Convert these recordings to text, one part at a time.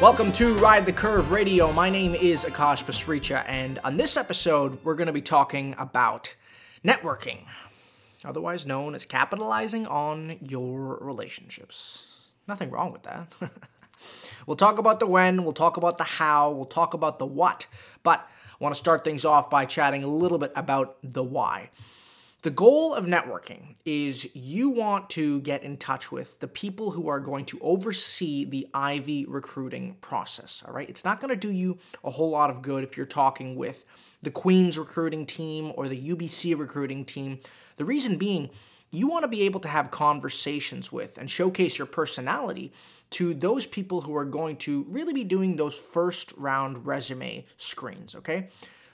Welcome to Ride the Curve Radio. My name is Akash Pasricha, and on this episode, we're going to be talking about networking, otherwise known as capitalizing on your relationships. Nothing wrong with that. we'll talk about the when, we'll talk about the how, we'll talk about the what, but I want to start things off by chatting a little bit about the why. The goal of networking is you want to get in touch with the people who are going to oversee the Ivy recruiting process. All right. It's not going to do you a whole lot of good if you're talking with the Queen's recruiting team or the UBC recruiting team. The reason being, you want to be able to have conversations with and showcase your personality to those people who are going to really be doing those first round resume screens. Okay.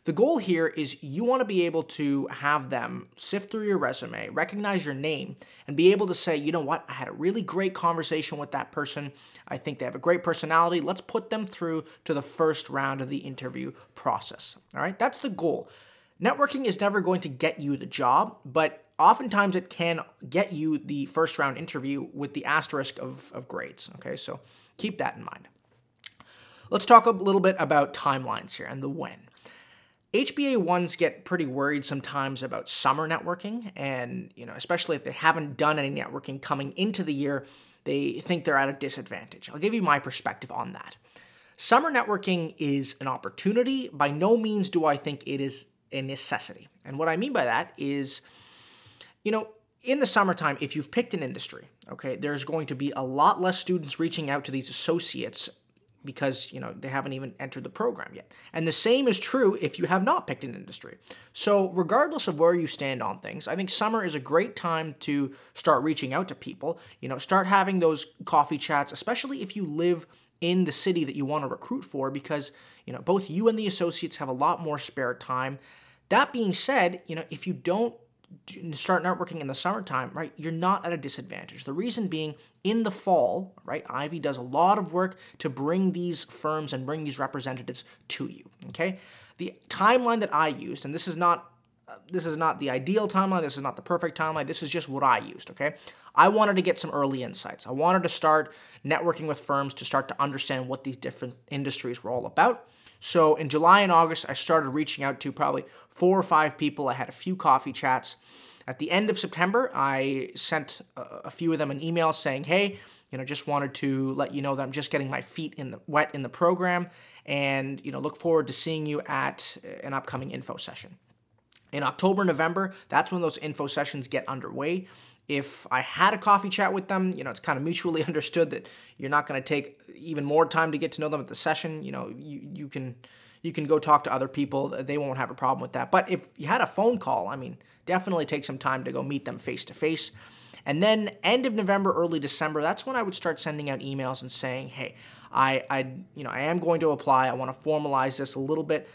The goal here is you want to be able to have them sift through your resume, recognize your name, and be able to say, you know what, I had a really great conversation with that person. I think they have a great personality. Let's put them through to the first round of the interview process. All right, that's the goal. Networking is never going to get you the job, but oftentimes it can get you the first round interview with the asterisk of, of grades. Okay, so keep that in mind. Let's talk a little bit about timelines here and the when. HBA ones get pretty worried sometimes about summer networking, and you know, especially if they haven't done any networking coming into the year, they think they're at a disadvantage. I'll give you my perspective on that. Summer networking is an opportunity. By no means do I think it is a necessity. And what I mean by that is, you know, in the summertime, if you've picked an industry, okay, there's going to be a lot less students reaching out to these associates because you know they haven't even entered the program yet. And the same is true if you have not picked an industry. So regardless of where you stand on things, I think summer is a great time to start reaching out to people, you know, start having those coffee chats, especially if you live in the city that you want to recruit for because, you know, both you and the associates have a lot more spare time. That being said, you know, if you don't start networking in the summertime, right, you're not at a disadvantage. The reason being, in the fall, right, Ivy does a lot of work to bring these firms and bring these representatives to you. Okay, the timeline that I used, and this is not this is not the ideal timeline. This is not the perfect timeline. This is just what I used. Okay, I wanted to get some early insights. I wanted to start networking with firms to start to understand what these different industries were all about. So in July and August, I started reaching out to probably four or five people. I had a few coffee chats. At the end of September, I sent a, few of them an email saying, "Hey, you know, just wanted to let you know that I'm just getting my feet in the wet in the program, and you know, look forward to seeing you at an upcoming info session." In October, November, that's when those info sessions get underway. If I had a coffee chat with them, you know, it's kind of mutually understood that you're not going to take even more time to get to know them at the session. You know, you, you can you can go talk to other people. They won't have a problem with that. But if you had a phone call, I mean, definitely take some time to go meet them face to face. And then end of November, early December, that's when I would start sending out emails and saying, hey, I, I you know, I am going to apply. I want to formalize this a little bit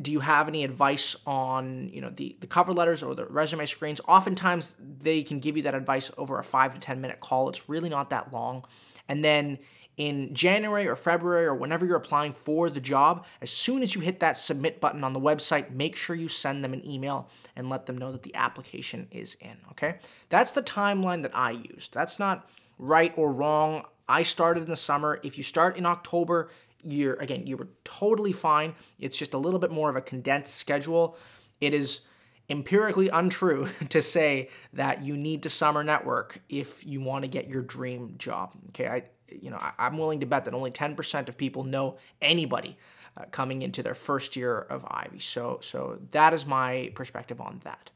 do you have any advice on you know the, the cover letters or the resume screens? Oftentimes they can give you that advice over a five to ten minute call. It's really not that long. And then in january or february or whenever you're applying for the job as soon as you hit that submit button on the website make sure you send them an email and let them know that the application is in okay? That's the timeline that i used that's not right or wrong. I started in the summer. If you start in October, you're again you were totally fine. It's just a little bit more of a condensed schedule. It is empirically untrue to say that you need to summer network if you want to get your dream job okay? I you know I, am willing to bet that only 10% of people know anybody uh, coming into their first year of ivy. So so that is my perspective on that.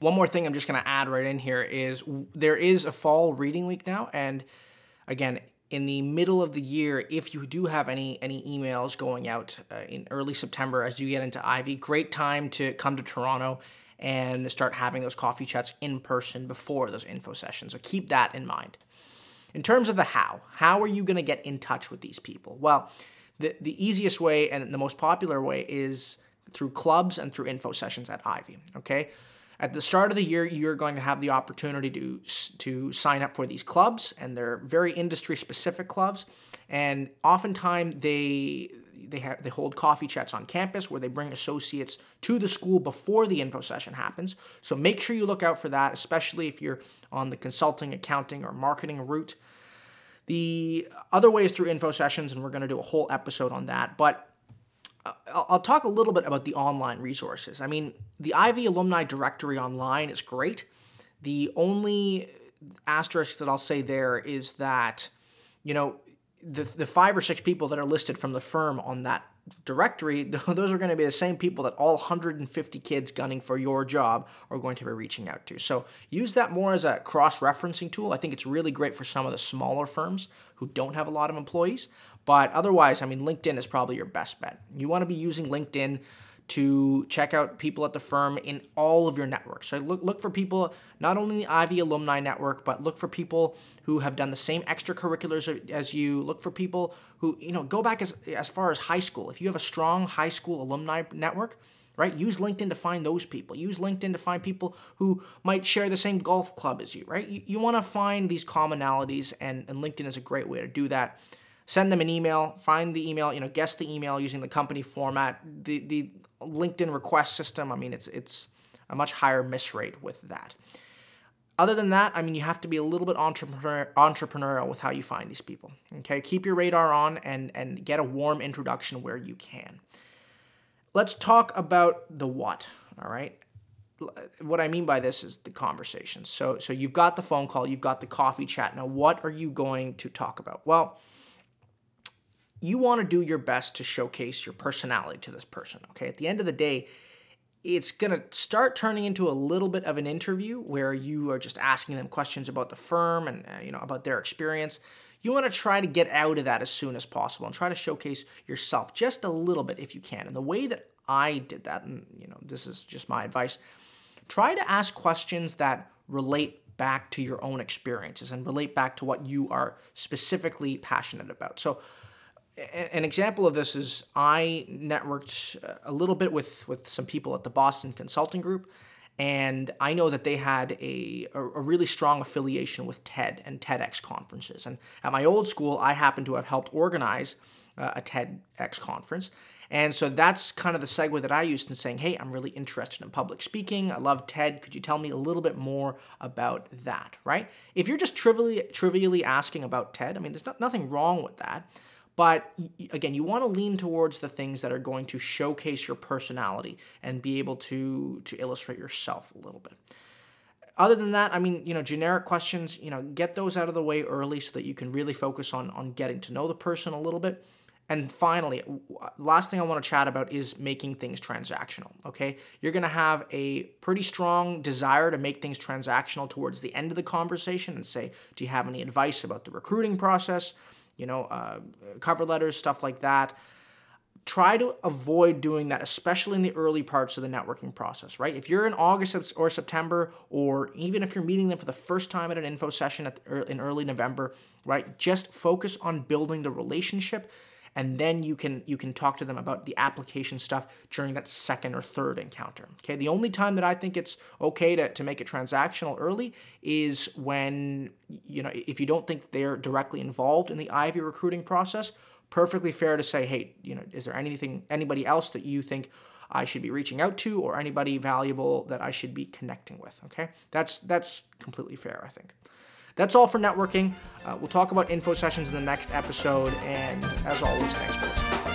One more thing i'm just going to add right in here is there is a fall reading week now and again in the middle of the year, if you do have any any emails going out uh, in early September as you get into Ivy, great time to come to Toronto and start having those coffee chats in person before those info sessions. So keep that in mind. In terms of the how, how are you going to get in touch with these people? Well, the, the easiest way and the most popular way is through clubs and through info sessions at Ivy. Okay, at the start of the year, you're going to have the opportunity to, to sign up for these clubs, and they're very industry specific clubs. And oftentimes, they they have they hold coffee chats on campus where they bring associates to the school before the info session happens. So make sure you look out for that, especially if you're on the consulting, accounting, or marketing route. The other ways through info sessions, and we're going to do a whole episode on that, but I'll talk a little bit about the online resources. I mean, the Ivy Alumni Directory online is great. The only asterisk that I'll say there is that, you know, the, the five or six people that are listed from the firm on that directory, those are going to be the same people that all 150 kids gunning for your job are going to be reaching out to. So use that more as a cross referencing tool. I think it's really great for some of the smaller firms who don't have a lot of employees. But otherwise, I mean, LinkedIn is probably your best bet. You want to be using LinkedIn to check out people at the firm in all of your networks. So look look for people not only in the Ivy alumni network, but look for people who have done the same extracurriculars as you. Look for people who you know go back as as far as high school. If you have a strong high school alumni network, right? Use LinkedIn to find those people. Use LinkedIn to find people who might share the same golf club as you, right? You, you want to find these commonalities, and, and LinkedIn is a great way to do that send them an email, find the email, you know, guess the email using the company format. The the LinkedIn request system, I mean, it's it's a much higher miss rate with that. Other than that, I mean, you have to be a little bit entrepreneur, entrepreneurial with how you find these people. Okay, keep your radar on and and get a warm introduction where you can. Let's talk about the what. All right. What I mean by this is the conversation. So so you've got the phone call, you've got the coffee chat. Now, what are you going to talk about? Well you want to do your best to showcase your personality to this person. Okay. At the end of the day, it's going to start turning into a little bit of an interview where you are just asking them questions about the firm and uh, you know about their experience. You want to try to get out of that as soon as possible and try to showcase yourself just a little bit if you can. And the way that I did that, and you know, this is just my advice, try to ask questions that relate back to your own experiences and relate back to what you are specifically passionate about. So an example of this is I networked a little bit with, with some people at the Boston Consulting Group, and I know that they had a, a, really strong affiliation with TED and TEDx conferences. And at my old school, I happen to have helped organize uh, a TEDx conference. And so that's kind of the segue that I used in saying, hey, I'm really interested in public speaking. I love TED. Could you tell me a little bit more about that, right? If you're just trivially, trivially asking about TED, I mean, there's not, nothing wrong with that. But again, you want to lean towards the things that are going to showcase your personality and be able to to illustrate yourself a little bit. Other than that, I mean, you know, generic questions, you know, get those out of the way early so that you can really focus on on getting to know the person a little bit. And finally, last thing I want to chat about is making things transactional. Okay. You're going to have a pretty strong desire to make things transactional towards the end of the conversation and say, Do you have any advice about the recruiting process? You know, uh, cover letters, stuff like that. Try to avoid doing that, especially in the early parts of the networking process, right? If you're in August or September, or even if you're meeting them for the first time at an info session at, in early November, right? Just focus on building the relationship and then you can you can talk to them about the application stuff during that second or third encounter okay the only time that i think it's okay to, to make it transactional early is when you know if you don't think they're directly involved in the Ivy recruiting process perfectly fair to say hey you know is there anything anybody else that you think I should be reaching out to or anybody valuable that I should be connecting with. Okay, that's that's completely fair, I think. That's all for networking. Uh, we'll talk about info sessions in the next episode. And as always, thanks for listening.